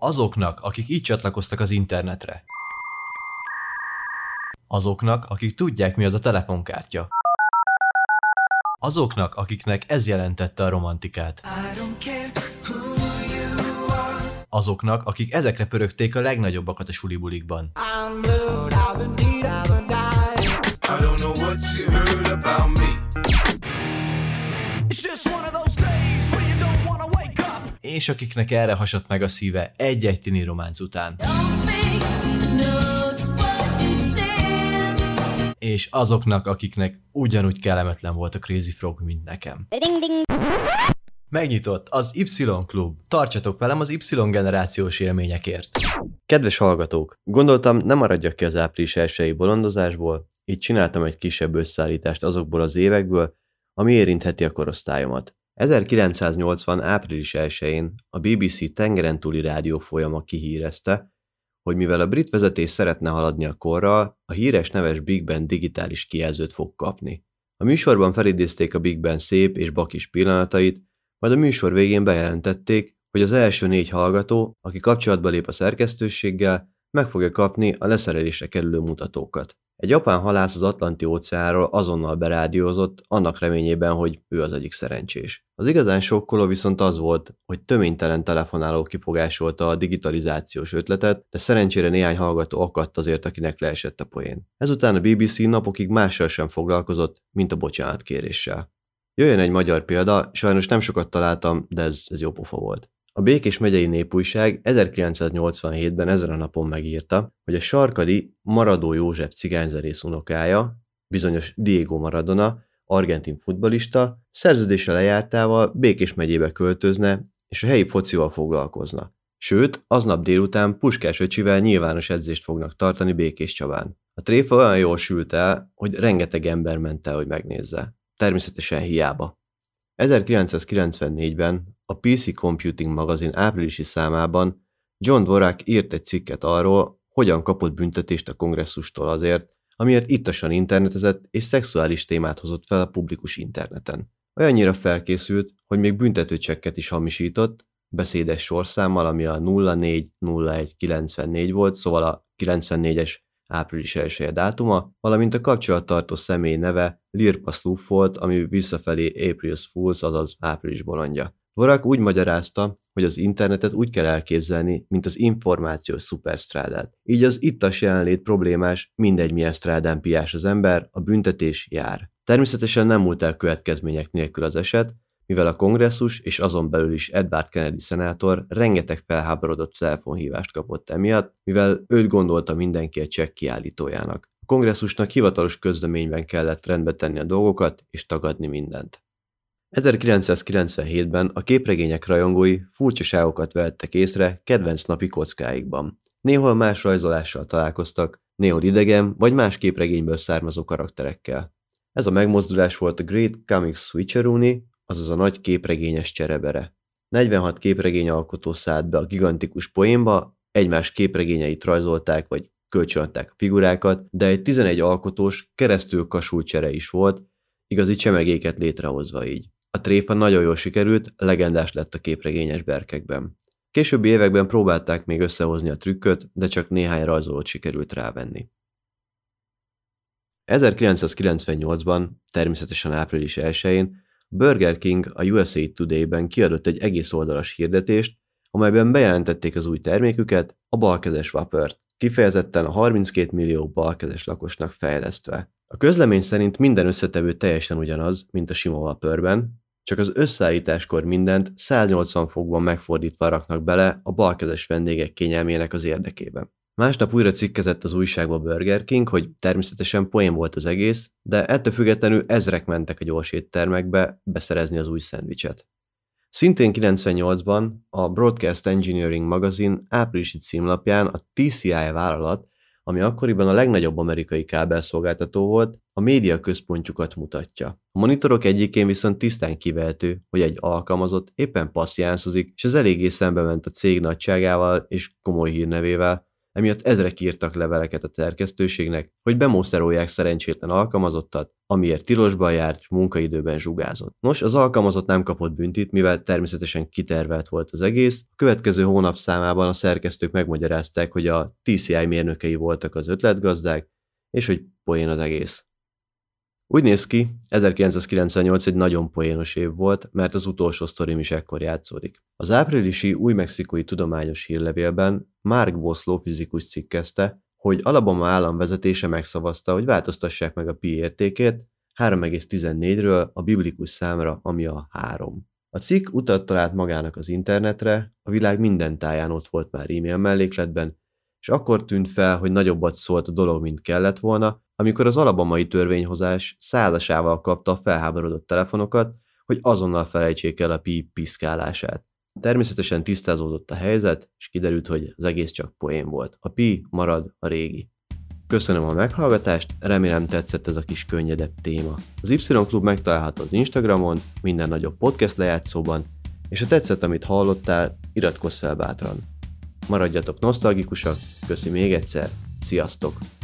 Azoknak, akik így csatlakoztak az internetre. Azoknak, akik tudják, mi az a telefonkártya. Azoknak, akiknek ez jelentette a romantikát. Azoknak, akik ezekre pörögték a legnagyobbakat a sulibulikban. I don't know what you heard about me. It's just És akiknek erre hasadt meg a szíve egy-egy tini románc után. És azoknak, akiknek ugyanúgy kellemetlen volt a Crazy Frog, mint nekem. Megnyitott az Y Klub. Tartsatok velem az Y generációs élményekért. Kedves hallgatók, gondoltam nem maradjak ki az április elsői bolondozásból, így csináltam egy kisebb összeállítást azokból az évekből, ami érintheti a korosztályomat. 1980. április 1-én a BBC tengeren túli rádió folyama kihírezte, hogy mivel a brit vezetés szeretne haladni a korral, a híres neves Big Ben digitális kijelzőt fog kapni. A műsorban felidézték a Big Ben szép és bakis pillanatait, majd a műsor végén bejelentették, hogy az első négy hallgató, aki kapcsolatba lép a szerkesztőséggel, meg fogja kapni a leszerelésre kerülő mutatókat. Egy japán halász az Atlanti óceánról azonnal berádiózott, annak reményében, hogy ő az egyik szerencsés. Az igazán sokkoló viszont az volt, hogy töménytelen telefonáló kifogásolta a digitalizációs ötletet, de szerencsére néhány hallgató akadt azért, akinek leesett a poén. Ezután a BBC napokig mással sem foglalkozott, mint a bocsánatkéréssel. Jöjjön egy magyar példa, sajnos nem sokat találtam, de ez, ez jó pofa volt. A Békés megyei népújság 1987-ben ezen a napon megírta, hogy a sarkadi Maradó József cigányzerész unokája, bizonyos Diego Maradona, argentin futbalista, szerződése lejártával Békés megyébe költözne, és a helyi focival foglalkozna. Sőt, aznap délután Puskás öcsivel nyilvános edzést fognak tartani Békés Csabán. A tréfa olyan jól sült el, hogy rengeteg ember ment el, hogy megnézze. Természetesen hiába. 1994-ben a PC Computing magazin áprilisi számában John Dvorak írt egy cikket arról, hogyan kapott büntetést a kongresszustól azért, amiért ittasan internetezett és szexuális témát hozott fel a publikus interneten. Olyannyira felkészült, hogy még büntetőcsekket is hamisított, beszédes sorszámmal, ami a 040194 volt, szóval a 94-es április 1 dátuma, valamint a kapcsolattartó személy neve Lirpa Sloof volt, ami visszafelé April's Fools, azaz április bolondja. Vorak úgy magyarázta, hogy az internetet úgy kell elképzelni, mint az információs szuperstrádát. Így az ittas jelenlét problémás, mindegy milyen strádán piás az ember, a büntetés jár. Természetesen nem múlt el következmények nélkül az eset, mivel a kongresszus és azon belül is Edward Kennedy szenátor rengeteg felháborodott telefonhívást kapott emiatt, mivel őt gondolta mindenki a csekk kiállítójának. A kongresszusnak hivatalos közleményben kellett rendbe tenni a dolgokat és tagadni mindent. 1997-ben a képregények rajongói furcsaságokat vettek észre kedvenc napi kockáikban. Néhol más rajzolással találkoztak, néhol idegen vagy más képregényből származó karakterekkel. Ez a megmozdulás volt a Great Comics Switcheroonie, azaz a nagy képregényes cserebere. 46 képregény alkotó szállt be a gigantikus poénba, egymás képregényeit rajzolták vagy kölcsönadták a figurákat, de egy 11 alkotós, keresztül kasult csere is volt, igazi csemegéket létrehozva így. A tréfa nagyon jól sikerült, legendás lett a képregényes berkekben. Későbbi években próbálták még összehozni a trükköt, de csak néhány rajzolót sikerült rávenni. 1998-ban, természetesen április 1-én Burger King a USA Today-ben kiadott egy egész oldalas hirdetést, amelyben bejelentették az új terméküket, a balkezes vapört, kifejezetten a 32 millió balkezes lakosnak fejlesztve. A közlemény szerint minden összetevő teljesen ugyanaz, mint a sima vapörben, csak az összeállításkor mindent 180 fokban megfordítva raknak bele a balkezes vendégek kényelmének az érdekében. Másnap újra cikkezett az újságba Burger King, hogy természetesen poén volt az egész, de ettől függetlenül ezrek mentek a gyors éttermekbe beszerezni az új szendvicset. Szintén 98-ban a Broadcast Engineering magazin áprilisi címlapján a TCI vállalat, ami akkoriban a legnagyobb amerikai kábelszolgáltató volt, a média központjukat mutatja. A monitorok egyikén viszont tisztán kivehető, hogy egy alkalmazott éppen passziánszozik, és ez eléggé szembe ment a cég nagyságával és komoly hírnevével, emiatt ezrek írtak leveleket a szerkesztőségnek, hogy bemószerolják szerencsétlen alkalmazottat, amiért tilosban járt, munkaidőben zsugázott. Nos, az alkalmazott nem kapott büntit, mivel természetesen kitervelt volt az egész. A következő hónap számában a szerkesztők megmagyarázták, hogy a TCI mérnökei voltak az ötletgazdák, és hogy poén az egész. Úgy néz ki, 1998 egy nagyon poénos év volt, mert az utolsó sztorim is ekkor játszódik. Az áprilisi új-mexikói tudományos hírlevélben Mark Boszló fizikus cikkezte, hogy Alabama állam vezetése megszavazta, hogy változtassák meg a pi értékét 3,14-ről a biblikus számra, ami a 3. A cikk utat talált magának az internetre, a világ minden táján ott volt már e-mail mellékletben, és akkor tűnt fel, hogy nagyobbat szólt a dolog, mint kellett volna, amikor az alabamai törvényhozás százasával kapta a felháborodott telefonokat, hogy azonnal felejtsék el a pi piszkálását. Természetesen tisztázódott a helyzet, és kiderült, hogy az egész csak poén volt. A pi marad a régi. Köszönöm a meghallgatást, remélem tetszett ez a kis könnyedebb téma. Az Y Klub megtalálható az Instagramon, minden nagyobb podcast lejátszóban, és ha tetszett, amit hallottál, iratkozz fel bátran. Maradjatok nosztalgikusak, köszi még egyszer, sziasztok!